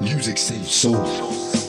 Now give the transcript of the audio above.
Music saves souls.